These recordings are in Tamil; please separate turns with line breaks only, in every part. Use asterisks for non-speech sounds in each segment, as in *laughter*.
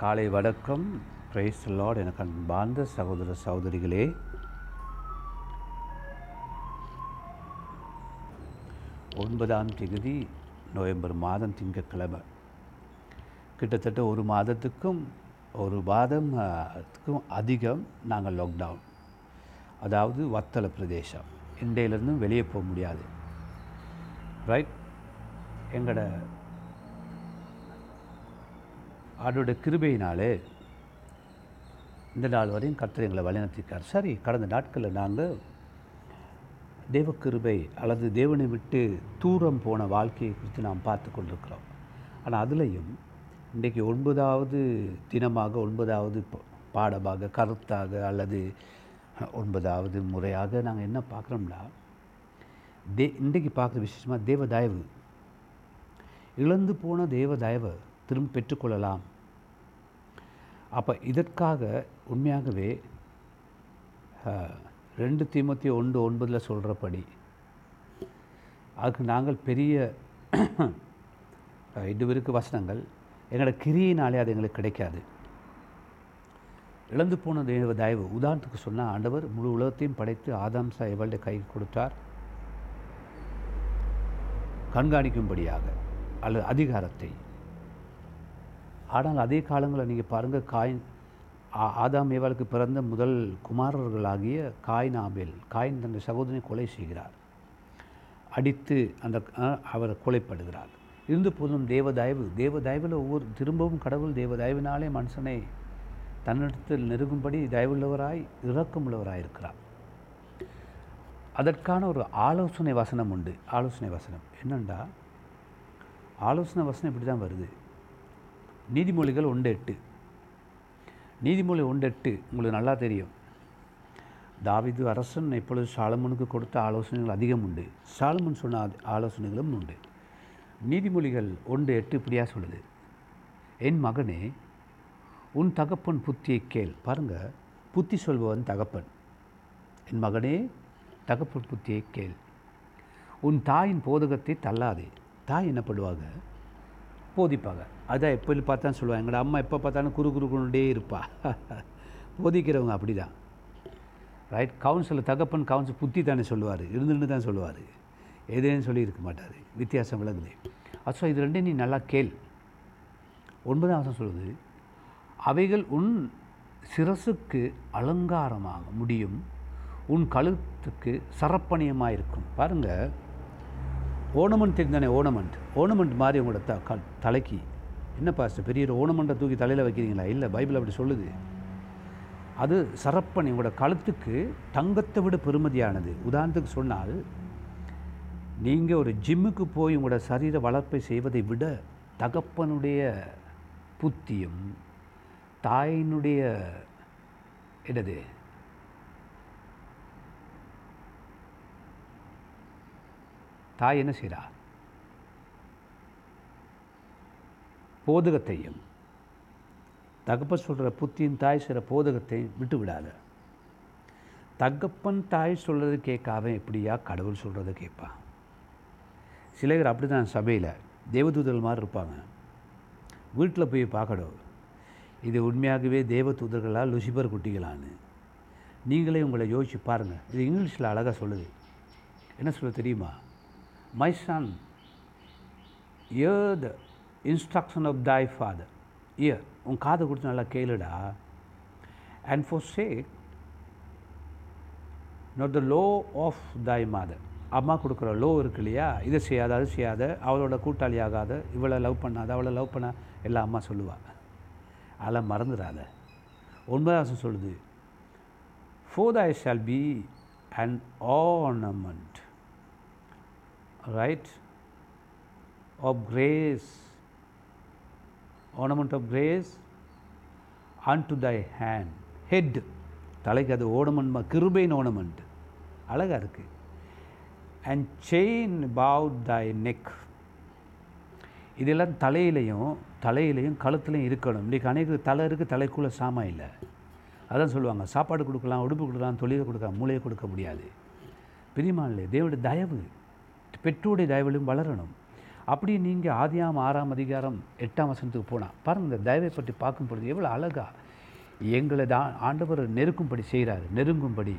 காலை வணக்கம். பிரைஸ் லார்ட் எனக்கு அன்பார்ந்த சகோதர சகோதரிகளே. ஒன்பதாம் தேதி நவம்பர் மாதம் திங்கட்கிழமை. கிட்டத்தட்ட ஒரு மாதத்துக்கும் ஒரு மாதம் அதிகம் நாங்கள் லாக்டவுன் அதாவது வத்தல பிரதேசம். இண்டையிலேருந்தும் வெளியே போக முடியாது. ரைட் எங்களோட அவருடைய கிருபையினாலே இந்த நாள் வரையும் கர்த்தர் எங்களை வழிநடத்திருக்கார் சரி கடந்த நாட்களில் நாங்கள் தேவ கிருபை அல்லது தேவனை விட்டு தூரம் போன வாழ்க்கையை குறித்து நாம் பார்த்து கொண்டிருக்கிறோம். ஆனால் அதுலேயும் இன்றைக்கு ஒன்பதாவது தினமாக ஒன்பதாவது பாடமாக கருத்தாக அல்லது ஒன்பதாவது முறையாக நாங்கள் என்ன பார்க்குறோம்னா தே இன்றைக்கு பார்க்குற விசேஷமாக தேவ தயவு. இழந்து போன தேவ தயவை திரும்ப பெற்றுக்கொள்ளலாம். அப்போ இதற்காக உண்மையாகவே ரெண்டு தீமத்தி ஒன்று ஒன்பதில் சொல்கிறபடி அதுக்கு நாங்கள் பெரிய அஹ், வசனங்கள் எங்களோட கிரியினாலே அது எங்களுக்கு கிடைக்காது. இழந்து போன தேவ தயவு உதாரணத்துக்கு சொன்னால் ஆண்டவர் முழு உலகத்தையும் படைத்து ஆதாம் சா எவளுடைய கை கொடுத்தார். கண்காணிக்கும்படியாக அல்லது அதிகாரத்தை ஆனால் அதே காலங்களில் நீங்கள் பாருங்கள் காயின் ஆ- ஆதாம் ஏவாளுக்கு பிறந்த முதல் குமாரர்களாகிய காயின் ஆபேல் காயின் தன்னுடைய சகோதரனை கொலை செய்கிறார். அடித்து அந்த அவர் கொலைப்படுகிறார். இருந்த போதும் தேவதாய்வு. தேவதாய்வில் ஒவ்வொரு திரும்பவும் கடவுள் தேவதாய்வினாலே மனுஷனை தன்னிடத்தில் நெருங்கும்படி தயவுள்ளவராய் இரக்கமுள்ளவராய் இருக்கிறார். அதற்கான ஒரு ஆலோசனை வசனம் உண்டு. ஆலோசனை வசனம். என்னண்டா? ஆலோசனை வசனம் இப்படி தான் வருது. நீதிமொழிகள் ஒன்று எட்டு. நீதிமொழி ஒன்று எட்டு உங்களுக்கு நல்லா தெரியும். தாவிது அரசன் இப்பொழுது சாலமனுக்கு கொடுத்த ஆலோசனைகள் அதிகம் உண்டு. சாலமன் சொன்ன ஆலோசனைகளும் உண்டு. நீதிமொழிகள் ஒன்று எட்டு இப்படியாக சொல்லுது. என் மகனே உன் தகப்பன் புத்தியை கேள். பாருங்கள் புத்தி சொல்பவன் தகப்பன். என் மகனே தகப்பன் புத்தியை கேள். உன் தாயின் போதகத்தை தள்ளாதே. தாய் என்ன பண்ணுவாங்க? போதிப்பாங்க. அதான் எப்போ பார்த்தாலும் சொல்லுவாங்க எங்களோட அம்மா எப்போ பார்த்தாலும் குறு குறு கொண்டே இருப்பா. *laughs* போதிக்கிறவங்க அப்படி தான் ரைட் கவுன்சில் தகப்பன் கவுன்சில் புத்தி தானே சொல்லுவார் இருந்துன்னு தான் சொல்லுவார். எதுன்னு சொல்லி இருக்க மாட்டார் வித்தியாசம் விளங்குது. அச்சோ இது ரெண்டையும் நீ நல்லா கேள். ஒன்பதாம் வருஷம் சொல்லுது அவைகள் உன் சிரசுக்கு அலங்காரமாக முடியும் உன் கழுத்துக்கு சரப்பணியமாக இருக்கும் பாருங்கள் ஓனமெண்ட் தெரிந்தானே ஓனமெண்ட் ஓனமெண்ட் மாதிரி உங்களோட த க தலைக்கு. என்ன பாஸ்டர் பெரிய ஒரு ஓனமெண்ட்டை தூக்கி தலையில் வைக்கிறீங்களா? இல்லை பைபிள் அப்படி சொல்லுது. அது சரப்பணி உங்களோட கழுத்துக்கு தங்கத்தை விட பெருமதியானது. உதாரணத்துக்கு சொன்னால் நீங்கள் ஒரு ஜிம்முக்கு போய் உங்களோட சரீர வளர்ப்பை செய்வதை விட தகப்பனுடைய புத்தியும் தாயினுடைய என்னது? தாய் என்ன செய்கிறா போதகத்தையும் தகப்பன் சொல்கிற புத்தியின் தாய் செய்கிற போதகத்தையும் விட்டு விடாத. தகப்பன் தாய் சொல்கிறது கேட்காம எப்படியா கடவுள் சொல்கிறத கேட்பான் சில பேர் அப்படி தான் சபையில் தேவதூதர்கள் மாதிரி இருப்பாங்க. வீட்டில் போய் பார்க்கணும். இது உண்மையாகவே தேவதூதர்களா லுசிபர் குட்டிகளான்னு. நீங்களே உங்களை யோசிச்சு பாருங்கள் இது இங்கிலீஷில் அழகாக சொல்லுது. என்ன சொல்ல தெரியுமா? My son hear the instruction of thy father hear உன் காதை கொடுத்து நல்லா கேளுடா. And forsake not the law of thy mother அம்மா கொடுக்குற லோ இருக்கு இல்லையா? இதை செய்யாத அது செய்யாத அவளோட கூட்டாளி ஆகாத இவளை லவ் பண்ணாத அவளை லவ் பண்ண எல்லாம் அம்மா சொல்லுவாள் அதெல்லாம் மறந்துடாத. ஒன்பதாம் சொல்லுது for thy shall be and ornament right of grace ornament of grace unto thy hand. Head தலைக்கு அது ஓடமன்மா கிருபைன் ஓனமெண்ட் அழகாக இருக்குது and chain about thy neck இதெல்லாம் தலையிலையும் தலையிலையும் கழுத்துலையும் இருக்கணும். இன்றைக்கி அநேக தலை இருக்குது தலைக்குள்ளே சாமா இல்லை. அதான் சொல்லுவாங்க சாப்பாடு கொடுக்கலாம் உடுப்பு கொடுக்கலாம் தொழிலை கொடுக்கலாம் மூளையை கொடுக்க முடியாது. பிரிமானிலே தேவனுடைய தயவு பெற்றோருடைய தயவிலும் வளரணும். அப்படி நீங்கள் ஆதியாம் ஆறாம் அதிகாரம் எட்டாம் வசனத்துக்கு போனால் பாருங்கள் இந்த தயவை பற்றி பார்க்கும் பொழுது எவ்வளோ அழகா எங்களை தான் ஆண்டவர் நெருக்கும்படி செய்கிறார் நெருங்கும்படி.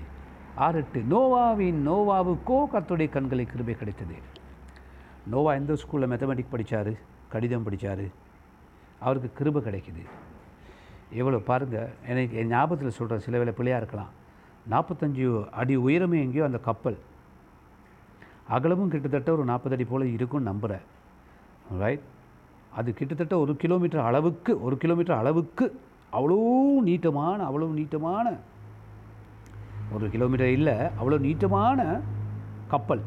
ஆறு எட்டு நோவாவின் நோவாவுக்கோ கத்துடைய கண்களை கிருபை கிடைத்தது. நோவா எந்த ஸ்கூலில் மேத்தமெட்டிக் படித்தார் கடிதம் படித்தார் அவருக்கு கிருபை கிடைக்குது. எவ்வளோ பாருங்கள் எனக்கு என் ஞாபகத்தில் சொல்கிறேன் சில வேலை பிள்ளையாக இருக்கலாம். நாற்பத்தஞ்சு அடி உயரமே எங்கேயோ அந்த கப்பல். அகலமும் கிட்டத்தட்ட ஒரு நாற்பது அடி போல் இருக்கும்னு நம்புகிறேன் ரைட் அது கிட்டத்தட்ட ஒரு கிலோமீட்டர் அளவுக்கு ஒரு கிலோமீட்டர் அளவுக்கு அவ்வளோ நீட்டமான அவ்வளோ நீட்டமான ஒரு கிலோமீட்டர் இல்லை அவ்வளோ நீட்டமான கப்பல்.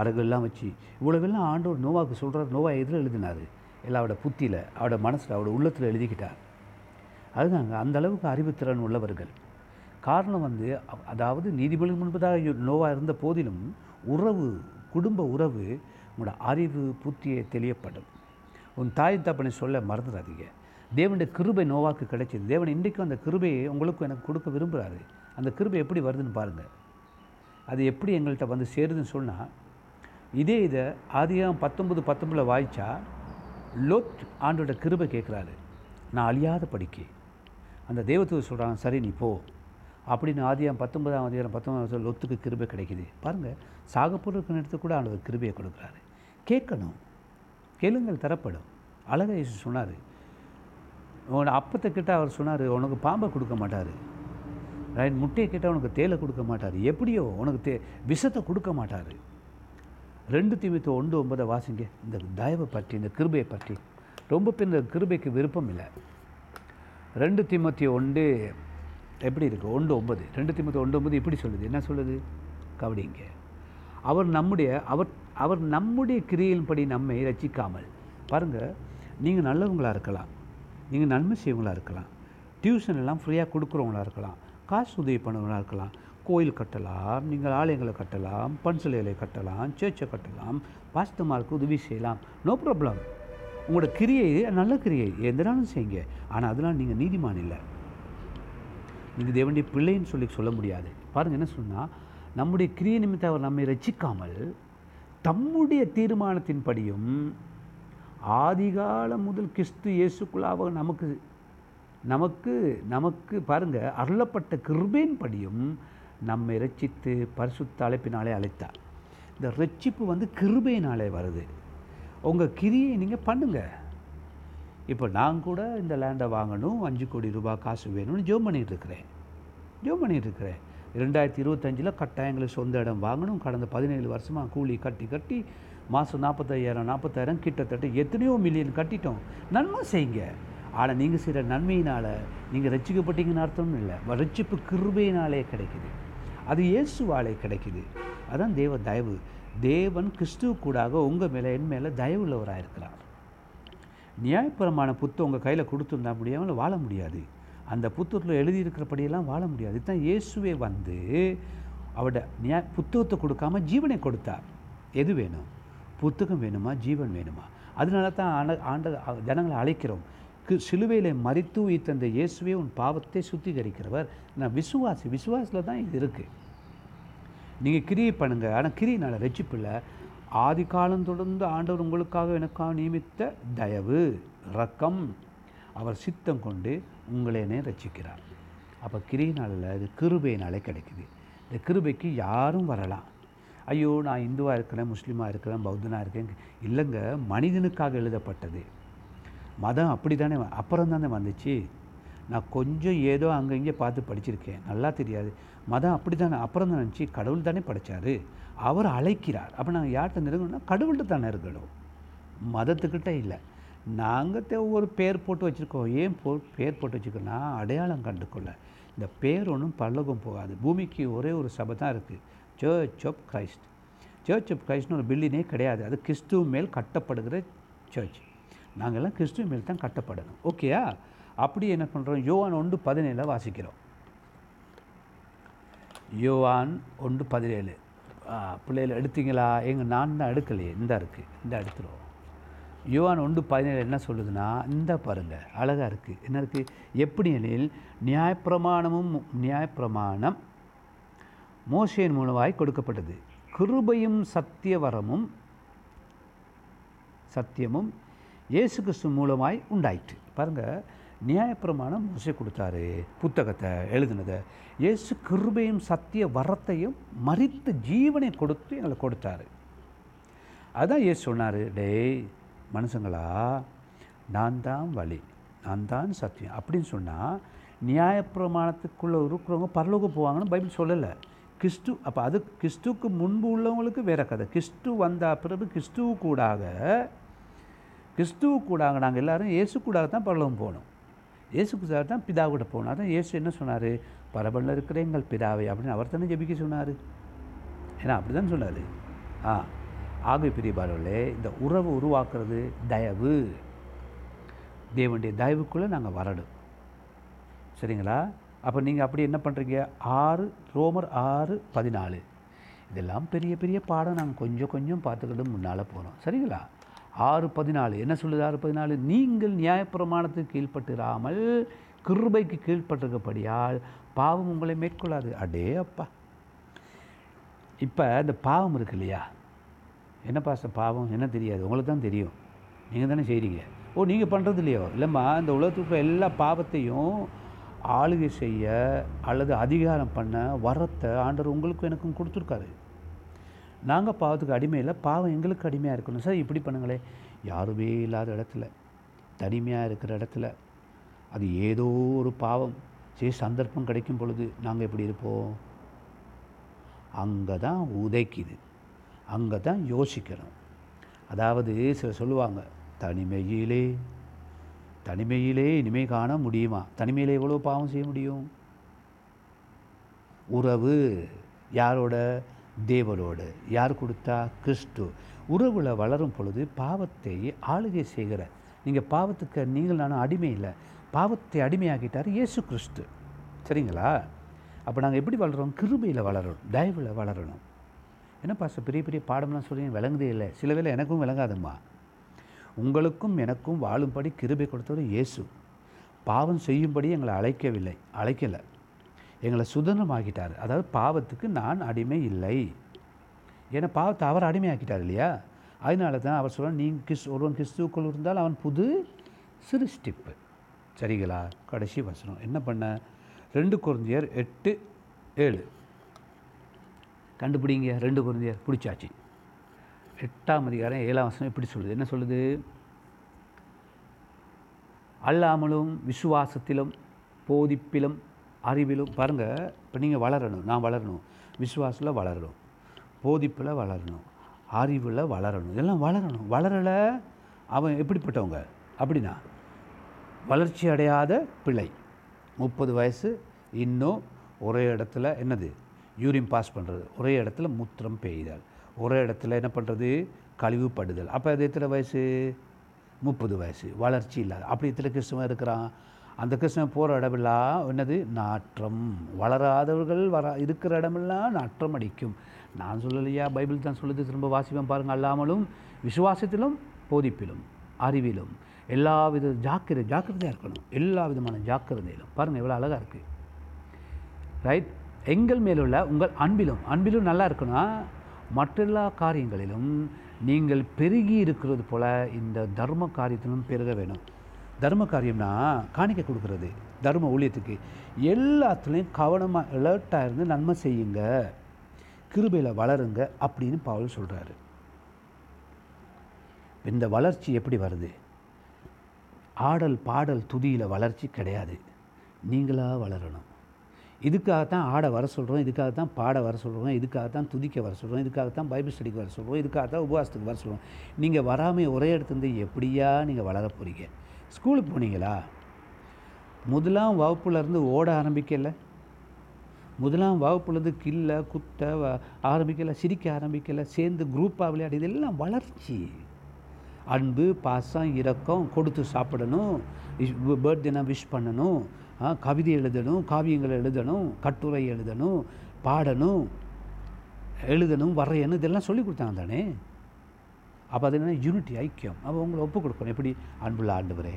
அறகுலாம் வச்சு இவ்வளவெல்லாம் ஆண்டவர் நோவாவுக்கு சொல்கிறார் நோவா எதில் எழுதினார்? எல்லாம் அவட புத்தியில் அவட மனசில் அவட உள்ளத்தில் எழுதிக்கிட்டார். அதுதாங்க அந்த அளவுக்கு அறிவுத்திறன் உள்ளவர்கள். காரணம் வந்து அதாவது நீதிபதி முன்பதாக நோவா இருந்த போதிலும் உறவு குடும்ப உறவு உங்களோட அறிவு புத்தியை தெளியப்படும். உன் தாய் தப்பனை சொல்ல மறந்துடாதீங்க. தேவனுடைய கிருபை நோவாக்கு கிடைச்சிது. தேவன் இன்றைக்கும் அந்த கிருபையை உங்களுக்கும் எனக்கு கொடுக்க விரும்புகிறாரு அந்த கிருபை எப்படி வருதுன்னு பாருங்கள் அது எப்படி எங்கள்கிட்ட வந்து சேருதுன்னு சொன்னால் இதே இதை ஆதியம் பத்தொம்பது பத்தொம்பதில் வாய்ச்சா லோத் ஆண்டோட கிருபை கேட்குறாரு. நான் அழியாத படிக்க. அந்த தெய்வத்துக்கு சொல்கிறான் சரி நீ போ. அப்படின்னு ஆதியம் பத்தொன்பதாம் அதிகாரம் பத்தொன்பதாம் லொத்துக்கு கிருபை கிடைக்குது. பாருங்கள் சாகப்பொருளுக்கு நேரத்து கூட ஆண்டவர் கிருபையை கொடுக்குறாரு. கேட்கணும். கேளுங்கள் தரப்படும். அழகா இயேசு சொன்னார். உன் அப்பத்தை கிட்ட அவர் சொன்னார் உனக்கு பாம்பை கொடுக்க மாட்டார். ரைட் முட்டையை கேட்டால் உனக்கு தேலை கொடுக்க மாட்டார். எப்படியோ உனக்கு தே விஷத்தை கொடுக்க மாட்டார். ரெண்டு திமித்து ஒன்று ஒன்பதை வாசிங்க. இந்த தயவை பற்றி இந்த கிருபையை பற்றி. ரொம்ப பேர் இந்த கிருபைக்கு விருப்பம் இல்லை. ரெண்டு திமுத்தி ஒன்று எப்படி இருக்குது ஒன்று ஒன்பது ரெண்டு தீமத்தி ஒன்று ஒன்பது இப்படி சொல்லுது. என்ன சொல்லுது? கவனிங்க அவர் நம்முடைய அவர் அவர் நம்முடைய கிரியையின்படி நம்மை ரசிக்காமல். பாருங்கள் நீங்கள் நல்லவங்களாக இருக்கலாம். நீங்கள் நன்மை செய்வங்களாக இருக்கலாம். டியூஷன் எல்லாம் ஃப்ரீயாக கொடுக்குறவங்களா இருக்கலாம். காசு உதவி பண்ணவங்களா இருக்கலாம். கோயில் கட்டலாம் நீங்கள் ஆலயங்களை கட்டலாம் பன்சிலைகளை கட்டலாம் சேர்ச்சை கட்டலாம் பாஸ்தமாருக்கு உதவி செய்யலாம். நோ ப்ராப்ளம் உங்களோட கிரியை நல்ல கிரியை எந்தனாலும் செய்யுங்க. ஆனால் அதெல்லாம் நீங்கள் நீதிமான் இல்லை. நீங்கள் தேவனுடைய பிள்ளைன்னு சொல்லி சொல்ல முடியாது. பாருங்கள் என்ன சொன்னால் நம்முடைய கிரிய நிமித்தம் அவர் நம்மை ரசிக்காமல் தம்முடைய தீர்மானத்தின்படியும் ஆதிகாலம் முதல் கிறிஸ்து இயேசுக்குள்ளாக நமக்கு நமக்கு நமக்கு பாருங்கள் அருளப்பட்ட கிருபையின்படியும் நம்மை ரட்சித்து பரிசுத்த அழைப்பினாலே அழைத்தார். இந்த ரட்சிப்பு வந்து கிருபையினாலே வருது. உங்கள் கிரியை நீங்கள் பண்ணுங்கள் இப்போ நான் கூட இந்த லேண்டை வாங்கணும் அஞ்சு கோடி ரூபாய் காசு வேணும்னு ஜோம் பண்ணிகிட்டு இருக்கிறேன் ஜோம் பண்ணிகிட்டு இருக்கிறேன் ரெண்டாயிரத்தி இருபத்தஞ்சில் கட்டாயம் எங்களுக்கு சொந்த இடம் வாங்கணும். கடந்த பதினேழு வருஷமாக கூலி கட்டி கட்டி மாதம் நாற்பத்தாயிரம் நாற்பத்தாயிரம் கிட்டத்தட்ட எத்தனையோ மில்லியன் கட்டிட்டோம். நன்மை செய்யுங்க. ஆனால் நீங்கள் செய்கிற நன்மையினால் நீங்கள் ரட்சிக்கப்பட்டீங்கன்னு அர்த்தம்னு இல்லை. ரட்சிப்பு கிருபையினாலே கிடைக்குது. அது இயேசுவாலே கிடைக்குது. அதான் தேவ தயவு. தேவன் கிறிஸ்துவ கூடாக உங்கள் மேலே என் மேலே தயவுள்ளவராக இருக்கிறார் நியாயப்பிரமாண புத்தகம் உங்கள் கையில் கொடுத்துருந்தா முடியாமல் வாழ முடியாது. அந்த புத்தகத்தில் எழுதியிருக்கிறபடியெல்லாம் வாழ முடியாது. இதுதான் இயேசுவே வந்து அவட நியாய புத்தகத்தை கொடுக்காம ஜீவனை கொடுத்தார். எது வேணும்? புத்தகம் வேணுமா? ஜீவன் வேணுமா? அதனால தான் ஆண்ட ஆண்ட ஜனங்களை அழைக்கிறோம். சிலுவையில் மறித்து உயிர்த்த அந்த இயேசுவே உன் பாவத்தை சுத்திகரிக்கிறவர். நான் விசுவாசி விசுவாசில் தான் இது இருக்குது நீங்கள் கிரியை பண்ணுங்கள் ஆனால் கிரியினால் ரட்சிப்பில்லை. ஆதி காலம் தொடர்ந்து ஆண்டவர் உங்களுக்காக எனக்காக நியமித்த தயவு இரக்கம். அவர் சித்தம் கொண்டு உங்களேனே ரசிக்கிறார் அப்போ கிரியினால் இல்லை இது கிருபையினாலே கிடைக்குது. இந்த கிருபைக்கு யாரும் வரலாம். ஐயோ நான் இந்துவாக இருக்கிறேன் முஸ்லீமாக இருக்கிறேன் பௌத்தனாக இருக்கேன். இல்லைங்க மனிதனுக்காக எழுதப்பட்டது. மதம் அப்படி தானே அப்புறம் தானே வந்துச்சு. நான் கொஞ்சம் ஏதோ அங்கே இங்கே பார்த்து படிச்சிருக்கேன். நல்லா தெரியாது. மதம் அப்படி தானே அப்புறம் தான் நினச்சி கடவுள் தானே படித்தார் அவர் அழைக்கிறார். அப்போ நாங்கள் யார்கிட்ட நெருங்கணும்னா கடவுள்கிட்ட தான் நெருங்கணும். மதத்துக்கிட்ட இல்லை. நாங்கள் ஒரு பேர் போட்டு வச்சுருக்கோம். ஏன் போ பேர் போட்டு வச்சுருக்கோன்னா அடையாளம் கண்டுக்கொள்ள. இந்த பேர் ஒன்றும் பல்லகம் போகாது. பூமிக்கு ஒரே ஒரு சபை தான் இருக்குது church of Christ church of கிரைஸ்ட்னு ஒரு பில்டிங்கே கிடையாது. அது கிறிஸ்துவ மேல் கட்டப்படுகிற சர்ச் நாங்கள்லாம் கிறிஸ்துவ மேல் தான் கட்டப்படணும். ஓகேயா அப்படி என்ன பண்ணுறோம் யோவான் ஒன்று பதினேழில் வாசிக்கிறோம். யோவான் ஒன்று பதினேழு. பிள்ளைகள் எடுத்தீங்களா? எங்கள் நான் தான் எடுக்கலையே. இந்த இருக்குது இந்த எடுத்துருவோம் யோவான் ஒன்று பதினேழு என்ன சொல்லுதுன்னா இந்த பாருங்கள் அழகாக இருக்குது என்ன இருக்குது எப்படி எனில் நியாயப்பிரமாணமும் நியாயப்பிரமாணம் மோசையின் மூலமாய் கொடுக்கப்பட்டது. கிருபையும் சத்தியவரமும் சத்தியமும் இயேசு கிறிஸ்து மூலமாய் உண்டாயிற்று. பாருங்கள் நியாயப்பிரமாணம் மோசே கொடுத்தாரு புத்தகத்தை எழுதினதை. இயேசு கிருபையும் சத்திய வரத்தையும் மறித்து ஜீவனை கொடுத்து எங்களை கொடுத்தாரு. அதான் இயேசு சொன்னார் டேய் மனுஷங்களா நான் தான் வழி நான் தான் சத்தியம். அப்படின்னு சொன்னால் நியாயப்பிரமாணத்துக்குள்ளே இருக்கிறவங்க பரலோக போவாங்கன்னு பைபிள் சொல்லலை. கிறிஸ்து அப்போ அது கிறிஸ்துவுக்கு முன்பு உள்ளவங்களுக்கு வேற கதை. கிறிஸ்து வந்த பிறகு கிறிஸ்துவு கூடாக கிறிஸ்துவு கூடாக நாங்கள் எல்லோரும் இயேசு கூடாக தான் பரலோகம் போகணும் இயேசு கூடாக தான் பிதா கூட போனார். தான் இயேசு என்ன சொன்னார்? பரபலில் இருக்கிற எங்கள் பிதாவை அப்படின்னு அவர் தானே ஜெபிக்க சொன்னார். ஏன்னா அப்படி தான் சொன்னார். ஆ ஆகவே பெரிய பாடலே இந்த உறவு உருவாக்குறது தயவு. தேவனுடைய தயவுக்குள்ளே நாங்கள் வரணும். சரிங்களா? அப்போ நீங்கள் அப்படி என்ன பண்ணுறீங்க ஆறு ரோமர் ஆறு பதினாலு. இதெல்லாம் பெரிய பெரிய பாடம். நாங்கள் கொஞ்சம் கொஞ்சம் பார்த்துக்கிட்டு முன்னால் போகிறோம் சரிங்களா? ஆறு பதினாலு. என்ன சொல்லுது ஆறு பதினாலு? நீங்கள் நியாயப்பிரமாணத்துக்கு கீழ்ப்பட்டிராமல் கிருபைக்கு கீழ்ப்பட்டிருக்கப்படியால் பாவம் உங்களை மேற்கொள்ளாது. அடே அப்பா. இப்போ இந்த பாவம் இருக்கு இல்லையா? என்ன பாச பாவம்? என்ன தெரியாது. உங்களுக்கு தான் தெரியும். நீங்கள் தானே செய்கிறீங்க ஓ நீங்கள் பண்ணுறது இல்லையோ? இல்லைம்மா இந்த உலகத்துக்கு எல்லா பாவத்தையும் ஆளுகை செய்ய அல்லது அதிகாரம் பண்ண வரத்தை ஆண்டவர் உங்களுக்கும் எனக்கும் கொடுத்துருக்காரு. நாங்கள் பாவத்துக்கு அடிமை இல்லை பாவம் எங்களுக்கு அடிமையாக இருக்கணும். சார் இப்படி பண்ணுங்களே. யாருமே இல்லாத இடத்துல தனிமையாக இருக்கிற இடத்துல அது ஏதோ ஒரு பாவம் சரி சந்தர்ப்பம் கிடைக்கும் பொழுது நாங்கள் எப்படி இருப்போம்? அங்கே தான் உதைக்குது. அங்கே தான் யோசிக்கிறோம் அதாவது சில சொல்லுவாங்க தனிமையிலே தனிமையிலே இனிமே காண முடியுமா? தனிமையிலே எவ்வளோ பாவம் செய்ய முடியும்? உறவு யாரோட? தேவனோடு யார் கொடுத்தா? கிறிஸ்து. உறவில் வளரும் பொழுது பாவத்தை ஆளுகை செய்கிற. நீங்கள் பாவத்துக்கு நீங்கள் நானும் அடிமை இல்லை. பாவத்தை அடிமையாகிட்டார் இயேசு கிறிஸ்து. சரிங்களா? அப்போ நாங்கள் எப்படி வளரோம் கிருபையில் வளரணும். தயவில் வளரணும். என்ன பாச பெரிய பெரிய பாடம்லாம் சொல்லி விளங்குதே இல்லை. சில வேலை எனக்கும் விளங்காதும்மா. உங்களுக்கும் எனக்கும் வாழும்படி கிருபை கொடுத்தவர் இயேசு. பாவம் செய்யும்படி எங்களை அழைக்கவில்லை. அழைக்கலை. எங்களை சுதந்திரமாக்கிட்டார். அதாவது பாவத்துக்கு நான் அடிமை இல்லை. ஏன்னா பாவத்தை அவர் அடிமையாக்கிட்டார் இல்லையா? அதனால தான் அவர் சொல்ல நீங்கள் கிறிஸ் ஒருவன் கிறிஸ்துவுக்குள் இருந்தால் அவன் புது சிருஷ்டிப்பு. சரிங்களா? கடைசி வசனம். என்ன பண்ண? ரெண்டு குழந்தையர் எட்டு ஏழு. கண்டுபிடிங்க. ரெண்டு குழந்தையர் பிடிச்சாச்சு. எட்டாம் அதிகாரம் ஏழாம் வசனம் எப்படி சொல்லுது? என்ன சொல்லுது? அல்லாமலும் விசுவாசத்திலும் போதிப்பிலும் அறிவிலும் பாருங்கள் இப்போ நீங்கள் வளரணும் நான் வளரணும். விஸ்வாசில் வளரணும் போதிப்பில் வளரணும் அறிவில் வளரணும் இதெல்லாம் வளரணும். வளரலை அவன் எப்படிப்பட்டவங்க? அப்படின்னா வளர்ச்சி அடையாத பிள்ளை முப்பது வயசு இன்னும் ஒரே இடத்துல என்னது? யூரின் பாஸ் பண்ணுறது ஒரே இடத்துல மூத்திரம் பெய்தல். ஒரே இடத்துல என்ன பண்ணுறது கழிவுப்படுதல் அப்போ அது எத்தனை வயசு? முப்பது வயசு. வளர்ச்சி இல்லாத. அப்படி எத்தனை கிறிஸ்தவன் இருக்கிறான்? அந்த கிருஷ்ணன் போகிற இடமெல்லாம் என்னது? நாற்றம். வளராதவர்கள் வர இருக்கிற இடமெல்லாம் நாற்றம் அடிக்கும். நான் சொல்லலையா? பைபிள் தான் சொல்லுது. திரும்ப வாசிப்பேன் பாருங்கள் அல்லாமலும் விசுவாசத்திலும் போதிப்பிலும் அறிவிலும். எல்லா வித ஜாக்கிரதை ஜாக்கிரதையாக இருக்கணும். எல்லா விதமான ஜாக்கிரதையிலும். பாருங்கள் எவ்வளோ அழகாக இருக்குது ரைட் எங்கள் மேலுள்ள உங்கள் அன்பிலும் அன்பிலும் நல்லா இருக்கணும் மற்றெல்லா காரியங்களிலும் நீங்கள் பெருகி இருக்கிறது போல் இந்த தர்ம காரியத்திலும் பெருக வேணும். தர்ம காரியம்னா காணிக்க கொடுக்குறது தர்ம ஊழியத்துக்கு. எல்லாத்துலேயும் கவனமாக அலர்ட்டாக இருந்து நன்மை செய்யுங்க. கிருபையில் வளருங்க அப்படின்னு பாவல் சொல்கிறாரு இந்த வளர்ச்சி எப்படி வருது? ஆடல் பாடல் துதியில் வளர்ச்சி கிடையாது. நீங்களாக வளரணும். இதுக்காகத்தான் ஆட வர சொல்கிறோம் இதுக்காகத்தான் பாட வர சொல்கிறோம் இதுக்காகத்தான் துதிக்க வர சொல்கிறோம் இதுக்காகத்தான் பைபிள் ஸ்டடிக்கு வர சொல்கிறோம் இதுக்காகத்தான் உபவாசத்துக்கு வர சொல்கிறோம் நீங்கள் வராமல் ஒரே இடத்துலேருந்து எப்படியா நீங்கள் வளர போகிறீங்க ஸ்கூலுக்கு போனீங்களா? முதலாம் வகுப்புலேருந்து ஓட ஆரம்பிக்கலை. முதலாம் வகுப்புலேருந்து கில்ல குத்த ஆரம்பிக்கலை சிரிக்க ஆரம்பிக்கலை சேர்ந்து குரூப்பாக விளையாடி இதெல்லாம் வளர்ச்சி. அன்பு பாசம் இரக்கம் கொடுத்து சாப்பிடணும் பர்த்டேனா விஷ் பண்ணணும் ஆ, கவிதை எழுதணும் காவியங்களை எழுதணும் கட்டுரை எழுதணும் பாடணும் எழுதணும் வரையணும் இதெல்லாம் சொல்லி கொடுத்தாங்க தானே அப்போ அது என்ன யூனிட்டி ஐக்கியம். அப்போ உங்களை ஒப்பு கொடுக்கணும். எப்படி? அன்புள்ள ஆண்டவரே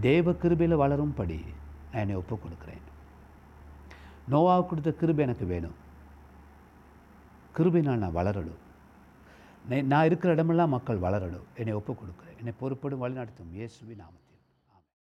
தேவ கிருபையில் வளரும்படி நான் என்னை ஒப்பு கொடுக்குறேன். நோவாவுக்கு கொடுத்த கிருபை எனக்கு வேணும். கிருபினால் நான் வளரணும். நான் இருக்கிற இடமெல்லாம் மக்கள் வளரணும். என்னை ஒப்புக் கொடுக்குறேன். என்னை பொறுப்படும் வழிநடத்தும். இயேசுவி நாமம்